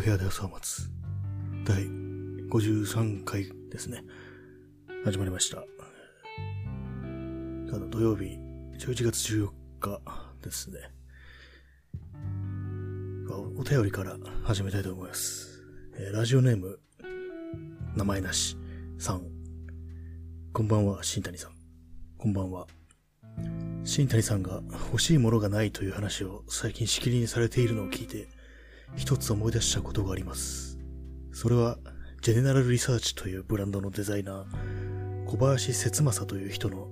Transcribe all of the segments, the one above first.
部屋で朝を待つ。第53回ですね。始まりました。ただ土曜日、11月14日ですね。お便りから始めたいと思います。えー、ラジオネーム、名前なし、さん。こんばんは、新谷さん。こんばんは。新谷さんが欲しいものがないという話を最近しきりにされているのを聞いて、一つ思い出したことがあります。それは、ジェネラルリサーチというブランドのデザイナー、小林節正という人の、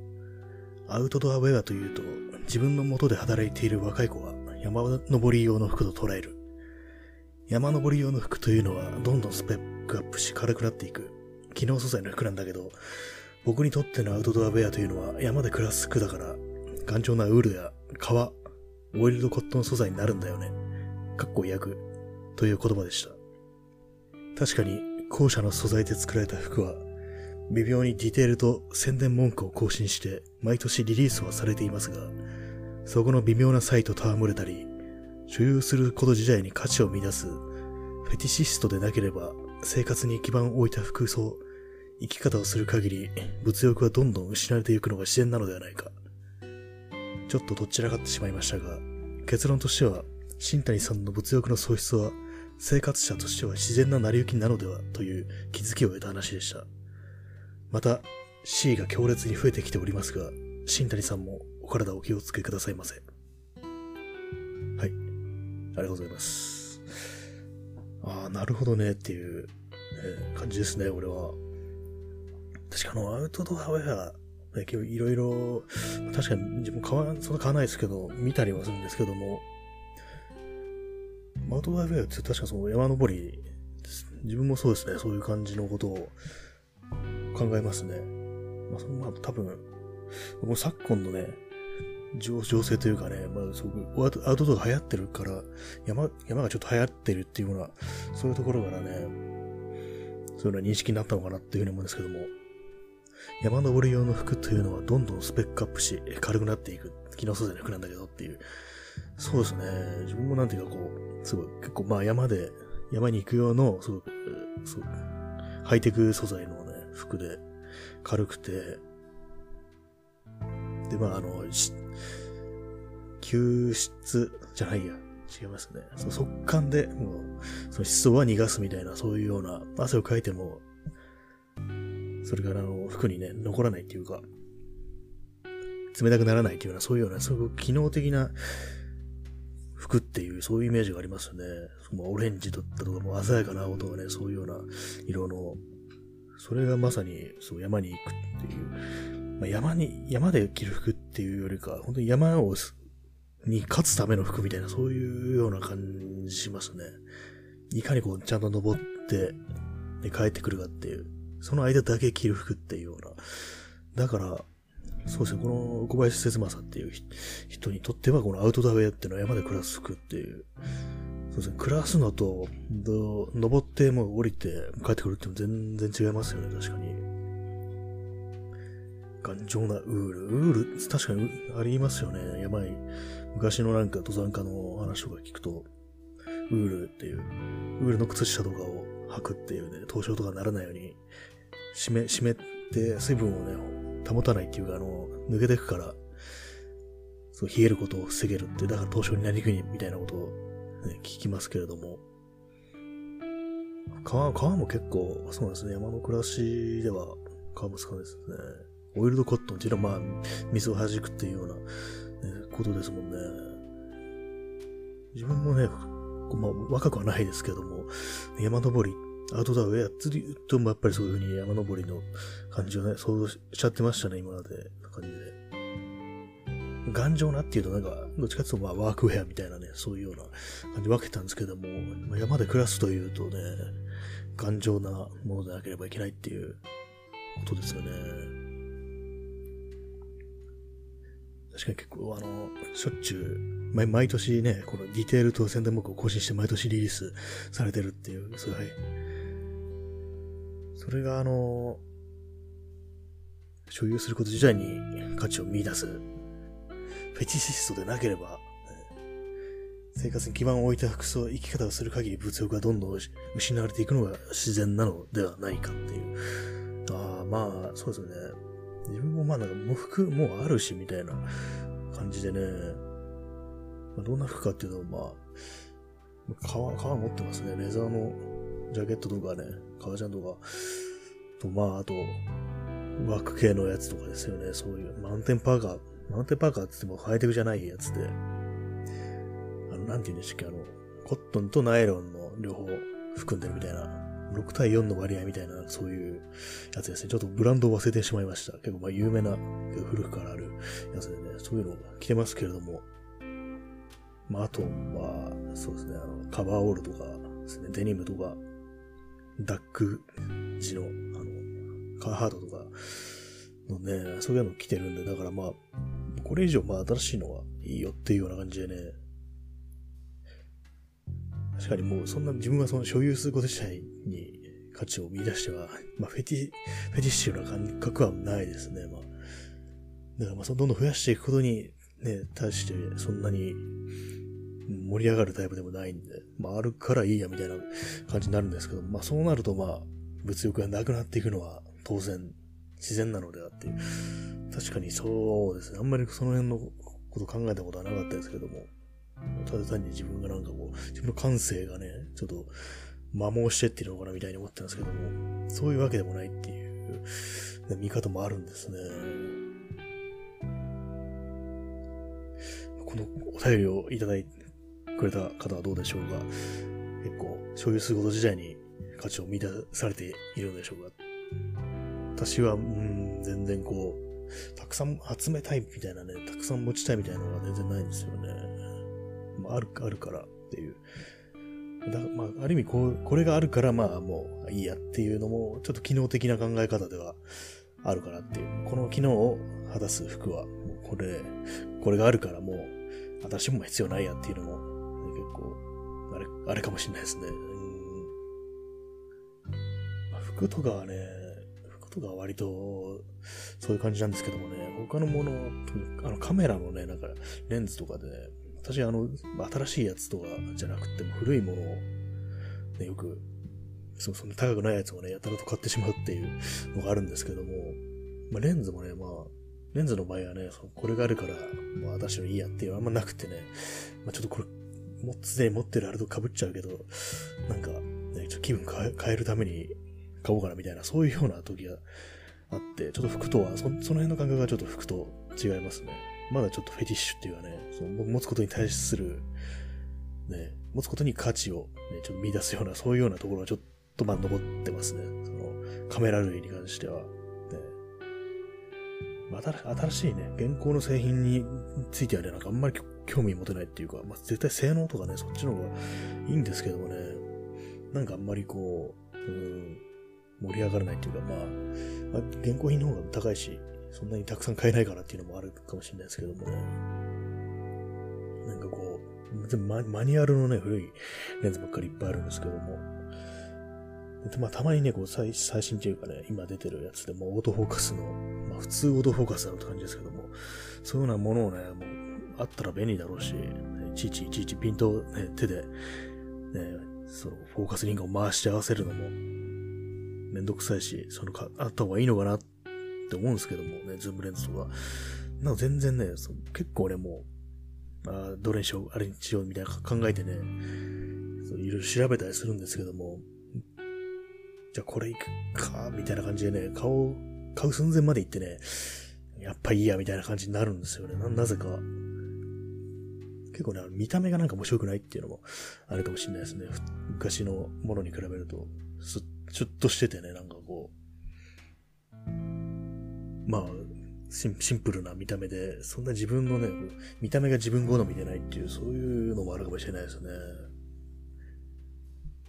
アウトドアウェアというと、自分の元で働いている若い子が山登り用の服と捉える。山登り用の服というのは、どんどんスペックアップし軽くなっていく。機能素材の服なんだけど、僕にとってのアウトドアウェアというのは山で暮らす服だから、頑丈なウールや革、オイルドコットン素材になるんだよね。かっこ訳という言葉でした。確かに、後者の素材で作られた服は、微妙にディテールと宣伝文句を更新して、毎年リリースはされていますが、そこの微妙なサイト戯れたり、所有すること自体に価値を乱す、フェティシストでなければ、生活に基盤を置いた服装、生き方をする限り、物欲はどんどん失われていくのが自然なのではないか。ちょっとどちらかってしまいましたが、結論としては、新谷さんの物欲の喪失は、生活者としては自然な成り行きなのではという気づきを得た話でした。また、C が強烈に増えてきておりますが、新谷さんもお体お気をつけくださいませ。はい。ありがとうございます。ああ、なるほどねっていう、えー、感じですね、俺は。確かあの、アウトドアウェアいろいろ、確かに自分買わ、そんな買わないですけど、見たりはするんですけども、アウトドアフェアって確かその山登り、自分もそうですね、そういう感じのことを考えますね。まあ、そのまあ多分、僕昨今のね、情勢というかね、まあ、すごくアウトドア流行ってるから、山、山がちょっと流行ってるっていうような、そういうところからね、そういうのは認識になったのかなっていうふうに思うんですけども、山登り用の服というのはどんどんスペックアップし、軽くなっていく。機能素材の服なんだけどっていう。そうですね。自分もなんていうかこう、すごい、結構まあ山で、山に行く用の、すごく、そう、ハイテク素材のね、服で、軽くて、で、まああの、吸湿じゃないや。違いますね。その速乾で、もう、その湿度は逃がすみたいな、そういうような、汗をかいても、それからあの、服にね、残らないっていうか、冷たくならないっていうような、そういうような、すごく機能的な服っていう、そういうイメージがありますよね。オレンジだったとか、もう鮮やかな青とかね、そういうような色の、それがまさに、そう、山に行くっていう、まあ、山に、山で着る服っていうよりか、本当に山を、に勝つための服みたいな、そういうような感じしますね。いかにこう、ちゃんと登って、で、帰ってくるかっていう。その間だけ着る服っていうような。だから、そうですね、この小林節正っていう人にとっては、このアウトドアウェアっていうのは山で暮らす服っていう、そうですね、暮らすのと、登ってもう降りて帰ってくるっていうの全然違いますよね、確かに。頑丈なウール。ウール、確かにありますよね、山に。昔のなんか登山家の話とか聞くと、ウールっていう、ウールの靴下とかを履くっていうね、凍傷とかならないように、湿、湿って水分をね、保たないっていうか、あの、抜けていくから、そう冷えることを防げるって、だから凍傷になりにくいみたいなことを、ね、聞きますけれども、川、川も結構、そうですね、山の暮らしでは川も使うんですね。オイルドコットンっていうのは、まあ、水を弾くっていうような、ね、ことですもんね。自分もね、まあ、若くはないですけども、山登り、アウトドアをやってるとやっぱりそういう風に山登りの感じをね、想像しちゃってましたね、今まで。感じで。頑丈なっていうとなんか、どっちかっていうとまあワークウェアみたいなね、そういうような感じ分けたんですけども、山で暮らすというとね、頑丈なものでなければいけないっていうことですよね。確かに結構あの、しょっちゅう、毎毎年ね、このディテールと宣伝目を更新して毎年リリースされてるっていう、すごい。それがあの、所有すること自体に価値を見出す。フェチシストでなければ、生活に基盤を置いた服装、生き方をする限り物欲がどんどん失われていくのが自然なのではないかっていう。ああ、まあ、そうですよね。自分もまあなんか、もう服もあるし、みたいな感じでね。まあ、どんな服かっていうと、まあ、革、革持ってますね。レザーのジャケットとかね、革ジャンとか、と、まあ、あと、ワーク系のやつとかですよね。そういう、マウンテンパーカー、マウンテンパーカーって言ってもハイテクじゃないやつで、あの、なんて言うんでしたっけ、あの、コットンとナイロンの両方含んでるみたいな、6対4の割合みたいな、そういうやつですね。ちょっとブランドを忘れてしまいました。結構まあ有名な、古くからあるやつでね、そういうのが着てますけれども、まあ、あとは、そうですね、あの、カバーオールとかですね、デニムとか、ダック地の、あの、カーハードとかのね、そういうの着てるんで、だからまあ、これ以上まあ新しいのはいいよっていうような感じでね、確かにもうそんな自分はその所有すること自体に価値を見出しては、まあフェティ、フェティッシュな感覚はないですね、まあ。だからまあどんどん増やしていくことにね、対してそんなに盛り上がるタイプでもないんで、まああるからいいやみたいな感じになるんですけど、まあそうなるとまあ物欲がなくなっていくのは当然自然なのであっていう。確かにそうですね。あんまりその辺のこと考えたことはなかったですけども、ただ単に自分がなんかこう、自分の感性がね、ちょっと摩耗してっていうのかなみたいに思ってますけども、そういうわけでもないっていう、見方もあるんですね。このお便りをいただいてくれた方はどうでしょうか結構、所有すること自体に価値を見出されているのでしょうか私は、うん、全然こう、たくさん集めたいみたいなね、たくさん持ちたいみたいなのが全然ないんですよね。まあ、ある、あるからっていう。だまあ、ある意味こう、これがあるからまあもういいやっていうのも、ちょっと機能的な考え方ではあるからっていう。この機能を果たす服は、もうこれ、これがあるからもう、私も必要ないやっていうのも、あれ、かもしんないですね。まあ、服とかはね、服とかは割と、そういう感じなんですけどもね、他のもの、あのカメラのね、なんか、レンズとかでね、私あの、新しいやつとかじゃなくても古いものを、ね、よく、そう、そんな高くないやつをね、やたらと買ってしまうっていうのがあるんですけども、まあ、レンズもね、まあ、レンズの場合はね、これがあるから、まあ私のいいやっていうのはあんまなくてね、まあちょっとこれもうすでに持ってるあれと被っちゃうけど、なんか、ね、ちょっと気分変えるために買おうかなみたいな、そういうような時があって、ちょっと服とは、そその辺の感覚がちょっと服と違いますね。まだちょっとフェティッシュっていうかね、その持つことに対する、ね、持つことに価値をね、ちょっと見出すような、そういうようなところはちょっとまあ残ってますね。その、カメラ類に関しては。ね、ま、新しいね、現行の製品についてはね、なんかあんまり興味持てないっていうか、まあ、絶対性能とかね、そっちの方がいいんですけどもね、なんかあんまりこう、うん、盛り上がらないっていうか、まあ、まあ、現行品の方が高いし、そんなにたくさん買えないからっていうのもあるかもしれないですけどもね。なんかこう、ママニュアルのね、古いレンズばっかりいっぱいあるんですけども。でまあ、たまにね、こう最、最新っていうかね、今出てるやつでもオートフォーカスの、まあ普通オートフォーカスだって感じですけども、そういうようなものをね、もうあったら便利だろうし、いちいちいちいちピントを、ね、手で、ね、そのフォーカスリングを回して合わせるのもめんどくさいし、そのか、あった方がいいのかなって思うんですけどもね、ズームレンズとか。なんか全然ね、その結構ね、もう、あどれにしよう、あれにしようみたいな考えてね、いろいろ調べたりするんですけども、じゃあこれいくか、みたいな感じでね、顔、買う寸前まで行ってね、やっぱいいや、みたいな感じになるんですよね。な、なぜか。結構ね、見た目がなんか面白くないっていうのもあるかもしれないですね。昔のものに比べると、す、シュッとしててね、なんかこう、まあ、シンプルな見た目で、そんな自分のね、見た目が自分好みでないっていう、そういうのもあるかもしれないですね。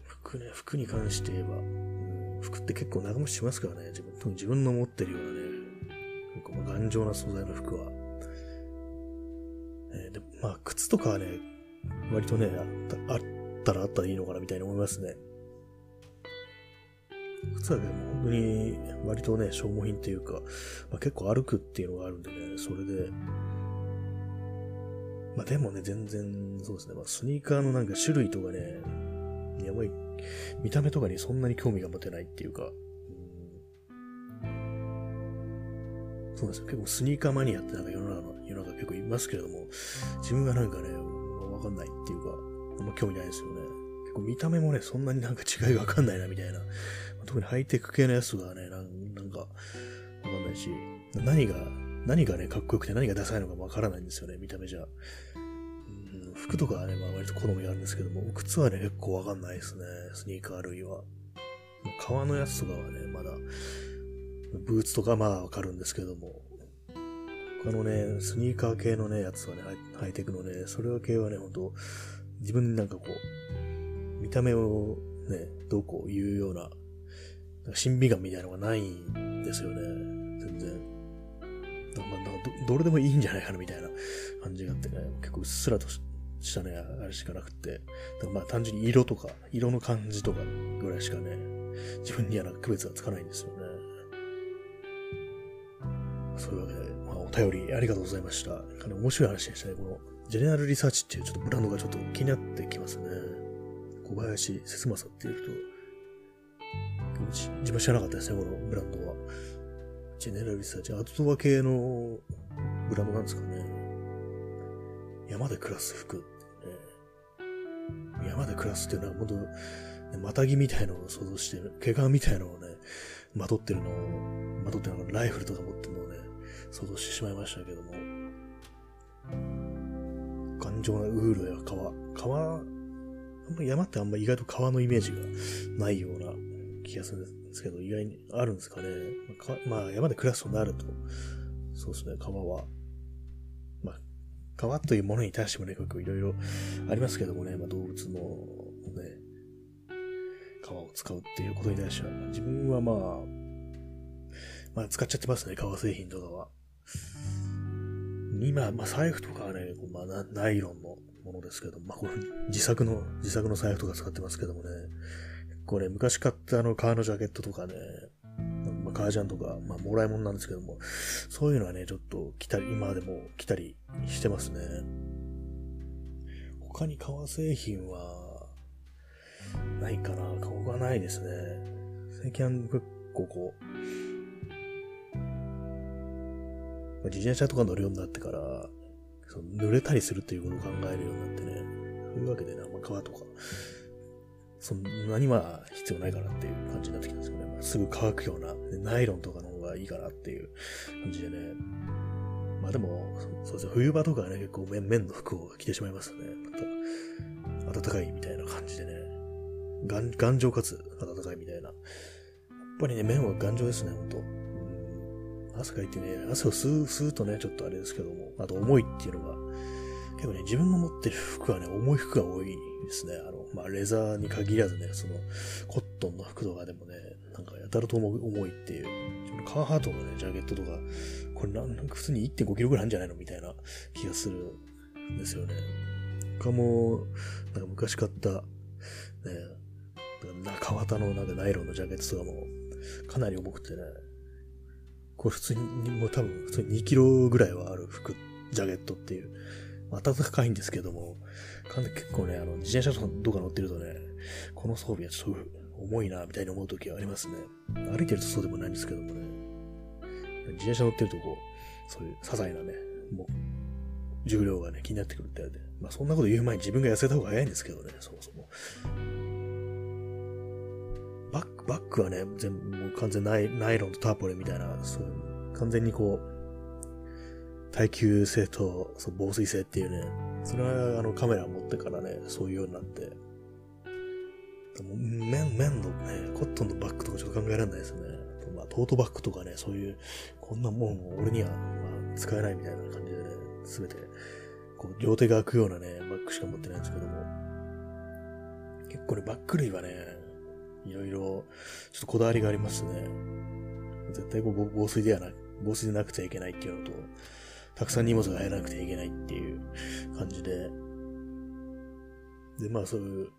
服ね、服に関して言えば、服って結構長持ちしますからね、自分、自分の持ってるようなね、結構頑丈な素材の服は、えー、でまあ、靴とかはね、割とね、あったらあったらいいのかなみたいに思いますね。靴はね、本当に割とね、消耗品っていうか、まあ、結構歩くっていうのがあるんでね、それで、まあでもね、全然、そうですね。まあスニーカーのなんか種類とかね、やばい、見た目とかにそんなに興味が持てないっていうか、そうですよ。結構スニーカーマニアってなんか世の中、世の中結構いますけれども、自分はなんかね、わかんないっていうか、あんま興味ないですよね。結構見た目もね、そんなになんか違いがわかんないなみたいな。特にハイテク系のやつがね、なんなんか、わかんないし、何が、何がね、かっこよくて何がダサいのかわからないんですよね、見た目じゃ。服とかはね、まあ割と好みがあるんですけども、靴はね、結構わかんないですね、スニーカー類は。革のやつとかはね、まだ、ブーツとかまあわかるんですけども、他のね、スニーカー系のね、やつはね、ハイテクのね、それ系はね、ほんと、自分になんかこう、見た目をね、どうこう言うような、なんか審美眼みたいなのがないんですよね、全然。まあ、なんかどどれでもいいんじゃないかなみたいな感じがあってね、結構うっすらとしたね、あれしかなくて、まあ単純に色とか、色の感じとかぐらいしかね、自分にはなんか区別がつかないんですよね。そういうわけで、まあ、お便りありがとうございました。かなり面白い話でしたね。この、ジェネラルリサーチっていうちょっとブランドがちょっと気になってきますね。小林節正っていう人、自分知らなかったですね、このブランドは。ジェネラルリサーチ、アウトドア系のブランドなんですかね。山で暮らす服ね。山で暮らすっていうのは、本当またぎみたいなのを想像してる、毛皮みたいなのをね、まとってるのを、まとってるのライフルとか持ってるのをね、想像してしまいましたけども。頑丈なウールや革。革、あんま山ってあんま意外と革のイメージがないような気がするんですけど、意外にあるんですかね。まあ、まあ、山で暮らすとなると、そうですね、革は。まあ、革というものに対してもね、結構いろいろありますけどもね、まあ、動物のね、革を使うっていうことに対しては、自分はまあ、まあ使っちゃってますね、革製品とかは。今、まあ財布とかはね、まあナイロンのものですけど、まあこれ自作の、自作の財布とか使ってますけどもね、これ昔買ったあの革のジャケットとかね、まあ、革ジャンとか、まあもらい物なんですけども、そういうのはね、ちょっと来たり、今でも来たりしてますね。他に革製品は、ないかな顔がないですね。最近は結構こう、自転車とか乗るようになってから、その濡れたりするっていうことを考えるようになってね、そういうわけでね、あ川とか、そんなには必要ないかなっていう感じになってきたんですよね。まあ、すぐ乾くような、ナイロンとかの方がいいかなっていう感じでね。まあでも、そうですね、冬場とかはね、結構綿綿の服を着てしまいますよね。また、暖かいみたいな感じでね。頑丈かつ暖かいみたいな。やっぱりね、綿は頑丈ですね、ほんと。汗かいてね、汗を吸う、吸うとね、ちょっとあれですけども、あと重いっていうのが、結構ね、自分の持ってる服はね、重い服が多いですね。あの、まあ、レザーに限らずね、その、コットンの服とかでもね、なんかやたらと重いっていう、カーハートのね、ジャケットとか、これなんか普通に1.5キロぐらいあるんじゃないの？みたいな気がするんですよね。他も、なんか昔買った、ね、中綿のなんかナイロンのジャケットとかも、かなり重くてね、これ普通に、もう多分普通に2キロぐらいはある服、ジャケットっていう。暖かいんですけども、結構ね、あの、自転車とか乗ってるとね、この装備はちょっと重いな、みたいに思う時はありますね。歩いてるとそうでもないんですけどもね。自転車乗ってるとこう、そういう些細なね、もう、重量がね、気になってくるってあれで。まあそんなこと言う前に自分が痩せた方が早いんですけどね、そもそも。バック、はね、全部もう完全ナイナイロンとターポレみたいな、そう完全にこう、耐久性とそう防水性っていうね、それはあのカメラ持ってからね、そういうようになって、綿、綿のね、コットンのバッグとかちょっと考えられないですね。まあ、トートバッグとかね、そういう、こんなもん俺には、まあ、使えないみたいな感じでね、すべて、こう、両手が開くようなね、バッグしか持ってないんですけども、結構ね、バッグ類はね、いろいろ、ちょっとこだわりがありますね。絶対こう防水ではな、防水でなくちゃいけないっていうのと、たくさん荷物が入らなくてはいけないっていう感じで、で、まあそういう、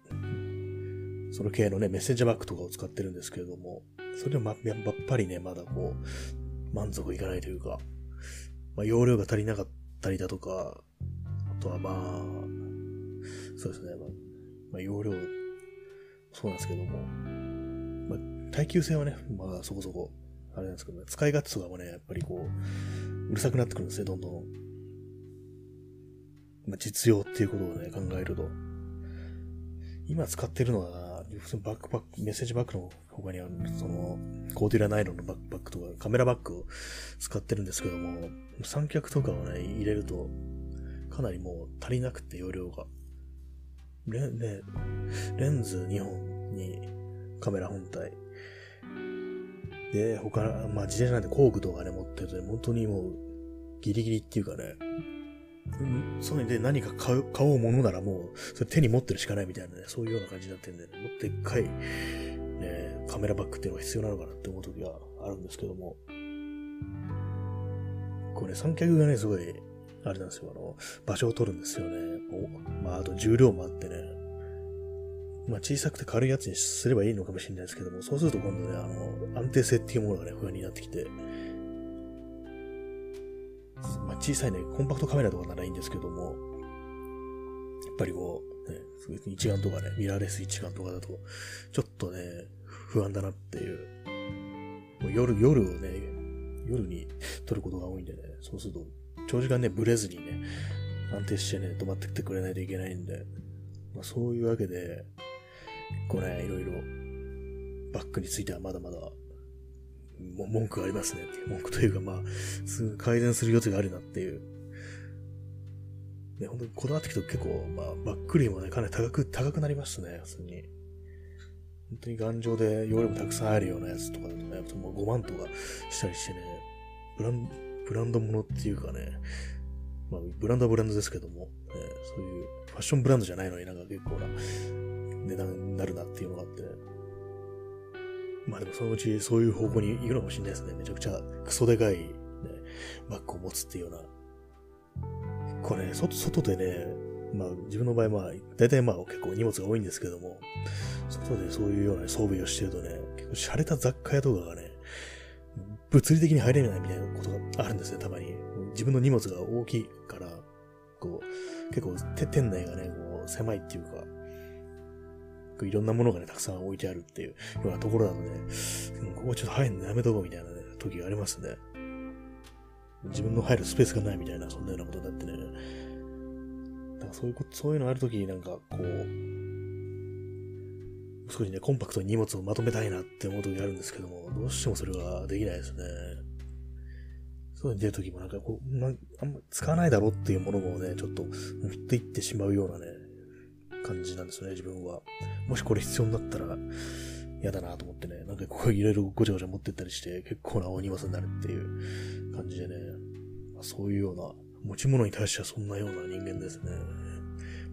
その系のね、メッセンジャーバッグとかを使ってるんですけれども、それでもま、やっぱりね、まだこう、満足いかないというか、まあ容量が足りなかったりだとか、あとはまあ、そうですね、まあ、まあ、容量、そうなんですけども、耐久性はね、まあそこそこ、あれなんですけどね、使い勝手とかもね、やっぱりこう、うるさくなってくるんですね、どんどん。まあ、実用っていうことをね、考えると。今使ってるのは、バックパック、メッセージバッグの他には、その、コーデュラナイロンのバッグとか、カメラバッグを使ってるんですけども、三脚とかをね、入れると、かなりもう足りなくて、容量が。レね、レンズ2本にカメラ本体。で、他、まあ自転車なんで工具とかね、持ってるとね、本当にもう、ギリギリっていうかね、うん、そういうで何か買う、買おうものならもう、それ手に持ってるしかないみたいなね、そういうような感じになってるんで、ね、もっとでっかい、ね、カメラバッグっていうのが必要なのかなって思う時があるんですけども、これ三脚がね、すごい、あれなんですよ、あの、場所を取るんですよね。まあ、あと重量もあってね、まあ、小さくて軽いやつにすればいいのかもしれないですけども、そうすると今度ね、あの、安定性っていうものがね、不安になってきて、まあ、小さいね、コンパクトカメラとかならいいんですけども、やっぱりこう、ね、一眼とかね、ミラーレス一眼とかだと、ちょっとね、不安だなっていう。もう夜、夜をね、夜に撮ることが多いんでね、そうすると、長時間ね、ブレずにね、安定してね、止まってきてくれないといけないんで、まあ、そういうわけで、こうね、いろいろ、バックについてはまだまだ、も文句ありますねっていう、文句というかまあ、すぐ改善する余地があるなっていう。ね、本当にこだわってきて結構、まあ、バックリーもね、かなり高く、高くなりますね、普通に。本当に頑丈で容量もたくさんあるようなやつとかだとね、もう5万とかしたりしてね、ブラン、ブランドものっていうかね、まあ、ブランドはブランドですけども、ね、そういうファッションブランドじゃないのになんか結構な値段になるなっていうのがあって、まあでもそのうちそういう方向に行くのかもしれないですね。めちゃくちゃクソでかい、ね、バッグを持つっていうような。これ、外、外でね、まあ自分の場合まあ、大体まあ結構荷物が多いんですけども、外でそういうような装備をしてるとね、結構洒落た雑貨屋とかがね、物理的に入れないみたいなことがあるんですよ、たまに。自分の荷物が大きいから、こう、結構店内がね、こう狭いっていうか、いろんなものがね、たくさん置いてあるっていうようなところだとね、ここちょっと入るのやめとこうみたいなね、時がありますね。自分の入るスペースがないみたいな、そんなようなことになってね。だからそういうこと、そういうのある時になんか、こう、少しね、コンパクトに荷物をまとめたいなって思う時があるんですけども、どうしてもそれができないですね。そういうの出る時もなんかこう、まあんま使わないだろうっていうものもね、ちょっと持っていってしまうようなね、感じなんですね、自分は。もしこれ必要になったら、嫌だなと思ってね、なんかこういろいろごちゃごちゃ持ってったりして、結構な大荷物になるっていう感じでね、まあ、そういうような、持ち物に対してはそんなような人間ですね。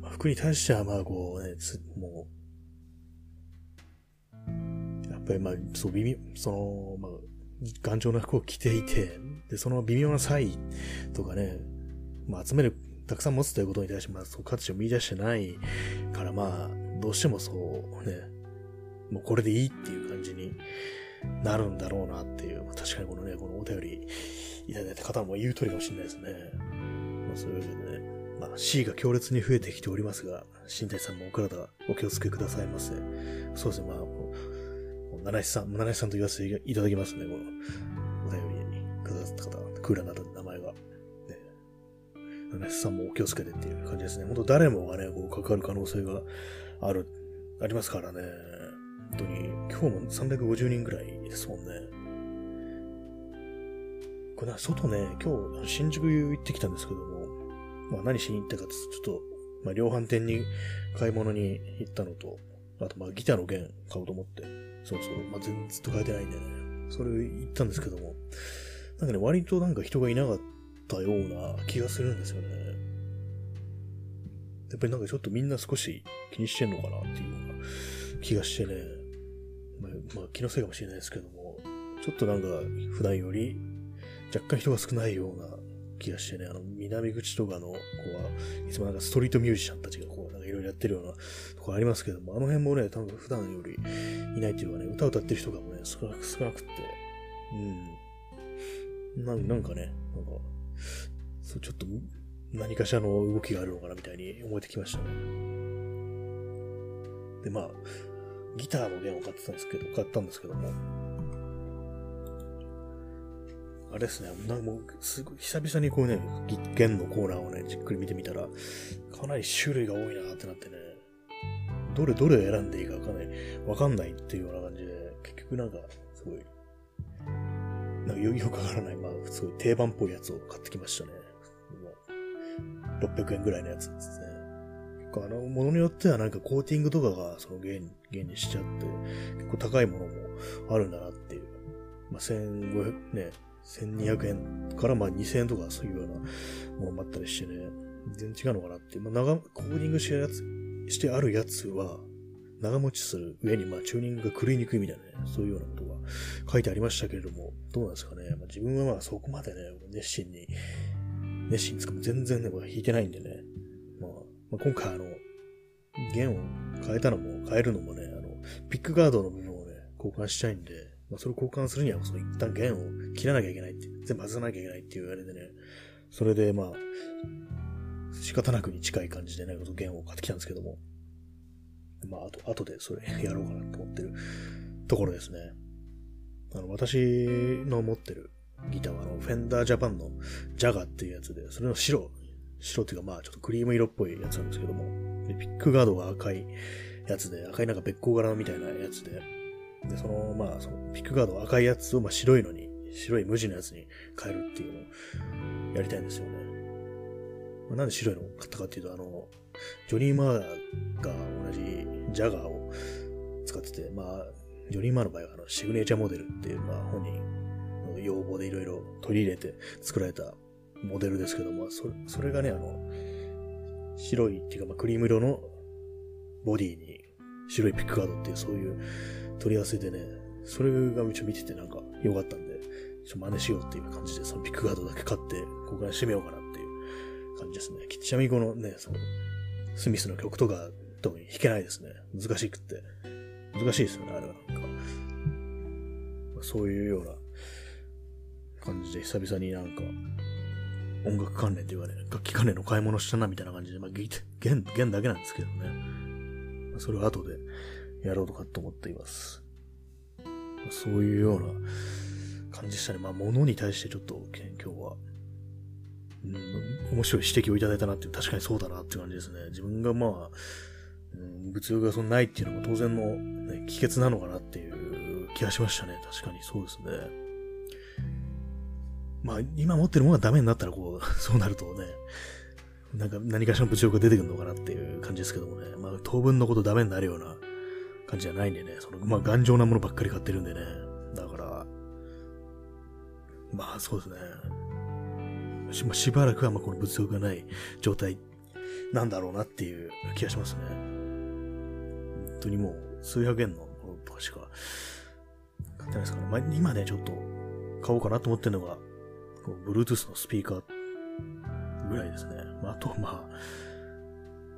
まあ、服に対してはまあこうね、もう、やっぱりまあ、そう、微妙、その、まあ、頑丈な服を着ていて、で、その微妙な差異とかね、まあ集めるたくさん持つということに対して、まあ、そう価値を見出してないから、まあ、どうしてもそうね、もうこれでいいっていう感じになるんだろうなっていう、まあ、確かにこのね、このお便りいただいた方も言う通りかもしれないですね。まあ、そういうわけでね、まあ、C が強烈に増えてきておりますが、新谷さんもお体お気をつけくださいませ。そうですね、まあ、七石さん、七石さんと言わせていただきますね、このお便りにくださった方、クーラーなど名前が。七石さんもお気をつけてっていう感じですね。本当誰もがね、こう関わる可能性がある、ありますからね。本当に、今日も350人ぐらいですもんね。これ外ね、今日、新宿行ってきたんですけども、まあ何しに行ったかって、ちょっと、まあ量販店に買い物に行ったのと、あとまあギターの弦買おうと思って、そうそう、まあ全然ずっと買えてないんでね、それ行ったんですけども、なんかね、割となんか人がいなかったような気がするんですよね。やっぱりなんかちょっとみんな少し気にしてんのかなっていうような気がしてね、まあ、まあ、気のせいかもしれないですけども、ちょっとなんか普段より若干人が少ないような気がしてね、あの、南口とかの子はいつもなんかストリートミュージシャンたちがこう、なんかいろいろやってるようなとこありますけども、あの辺もね、多分普段よりいないっていうかね、歌を歌ってる人がもね、少なく、少なくって、うん。ななんかね、なんか、そう、ちょっと、何かしらの動きがあるのかなみたいに思えてきましたね。で、まあ、ギターの弦を買ってたんですけど、買ったんですけども、あれですね、なんもう、すごい、久々にこうね、弦のコーナーをね、じっくり見てみたら、かなり種類が多いなってなってね、どれどれを選んでいいかわかんなりわかんないっていうような感じで、結局なんか、すごい、なんかよくわからない、まあ、すごい定番っぽいやつを買ってきましたね。600円ぐらいのやつですね。結構あの、ものによってはなんかコーティングとかがその原原にしちゃって、結構高いものもあるんだなっていう。まあ、1500、ね、1200円からまあ2000円とかそういうようなものもあったりしてね、全然違うのかなっていう。まあ、長、コーディングしてるやつ、してあるやつは、長持ちする上に、まあ、チューニングが狂いにくいみたいなね、そういうようなことが書いてありましたけれども、どうなんですかね。まあ、自分はまあそこまでね、熱心に、熱心に使う全然ね、弾いてないんでね。まあ、まあ、今回あの、弦を変えたのも、変えるのもね、あの、ピックガードの部分をね、交換したいんで、まあ、それを交換するには、その一旦弦を切らなきゃいけないって、全部外さなきゃいけないっていう言われでね、それでまあ、仕方なくに近い感じでね、弦を買ってきたんですけども、まあ、あと、後でそれやろうかなと思ってるところですね。あの、私の持ってるギターは、あの、フェンダージャパンのジャガっていうやつで、それの白、白っていうかまあ、ちょっとクリーム色っぽいやつなんですけども、でピックガードが赤いやつで、赤いなんか別光柄みたいなやつで、で、その、まあ、その、ピックガード赤いやつを、まあ、白いのに、白い無地のやつに変えるっていうのをやりたいんですよね。まあ、なんで白いのを買ったかっていうと、あの、ジョニー・マーが同じジャガーを使ってて、まあ、ジョニー・マーの場合は、あの、シグネチャーモデルっていう、まあ、本人の要望でいろいろ取り入れて作られたモデルですけども、それそれがね、あの、白いっていうか、まあ、クリーム色のボディに白いピックガードっていう、そういう取り合わせでね、それがうち見ててなんか良かったんで、ちょっと真似しようっていう感じで、そのピックガードだけ買って交換してみようかなっていう感じですね。ちなみにこのね、その、スミスの曲とか特に弾けないですね。難しくって。難しいですよね、あれはなんか。そういうような感じで久々になんか、音楽関連っていうかね、楽器関連の買い物したなみたいな感じで、まあ、弦、弦だけなんですけどね。それを後でやろうとかと思っています。そういうような感じでしたね。まあ、物に対してちょっと今日は、うん、面白い指摘をいただいたなって、確かにそうだなって感じですね。自分がまあ、うん、物欲がそんないっていうのも当然の、ね、帰結なのかなっていう気がしましたね。確かにそうですね。まあ、今持ってるものがダメになったら、こう、そうなるとね、なんか何かしらの物欲が出てくるのかなっていう感じですけどもね。まあ、当分のことダメになるような感じじゃないんでね、その、まあ、頑丈なものばっかり買ってるんでね。だから、まあ、そうですね。し,、しばらくはまあこの物欲がない状態なんだろうなっていう気がしますね。本当にもう数百円のものとかしか買ってないですから、まあ、今ね、ちょっと買おうかなと思ってるのが、こう Bluetooth のスピーカーぐらいですね。まあ、あと、まあ、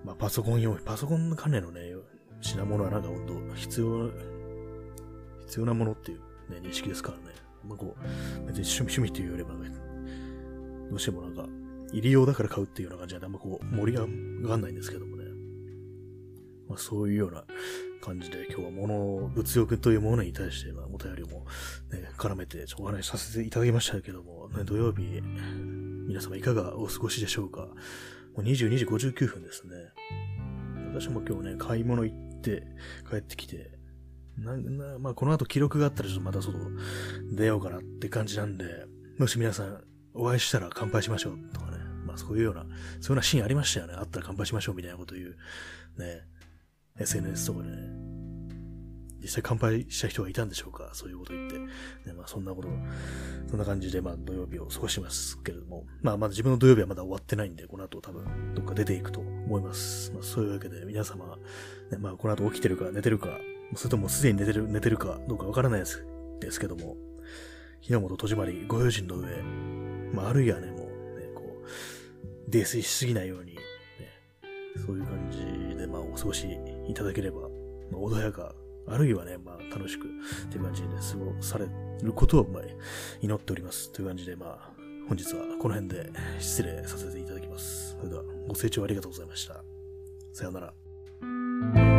まあ、パソコン用、パソコン関連のね、品物はなんか本当必要、必要なものっていうね、認識ですからね。まあ、こう、別に趣味趣味っていうよりは、どうしてもなんか、入り用だから買うっていうような感じであんまこう、盛り上がんないんですけどもね。まあ、そういうような感じで今日は物、物欲というものに対して、まあ、お便りもね、絡めてお話しさせていただきましたけども、ね、土曜日、皆様いかがお過ごしでしょうか？もう22時59分ですね。私も今日ね、買い物行って帰ってきて、な、な、まあ、この後記録があったらちょっとまた外出ようかなって感じなんで、もし皆さんお会いしたら乾杯しましょうとかね。まあそういうような、そういうようなシーンありましたよね。あったら乾杯しましょうみたいなこと言う、ね、SNS とかでね。実際乾杯した人がいたんでしょうかそういうこと言って。ね、まあそんなこと、そんな感じでまあ土曜日を過ごしますけれども。まあまだ自分の土曜日はまだ終わってないんで、この後多分どっか出ていくと思います。まあそういうわけで皆様、ね、まあこの後起きてるか寝てるか、それともすでに寝てる、寝てるかどうかわからないですですけども、日の本戸締まりご用心の上、まああるいはね、もうね、こう、泥酔しすぎないように、ね、そういう感じでまあお過ごしいただければ、まあ、穏やかあるいはね、まあ、楽しく、っていう感じで、過ごされることを、まあ、祈っております。という感じで、まあ、本日はこの辺で失礼させていただきます。ます。それでは、ご清聴ありがとうございました。さようなら。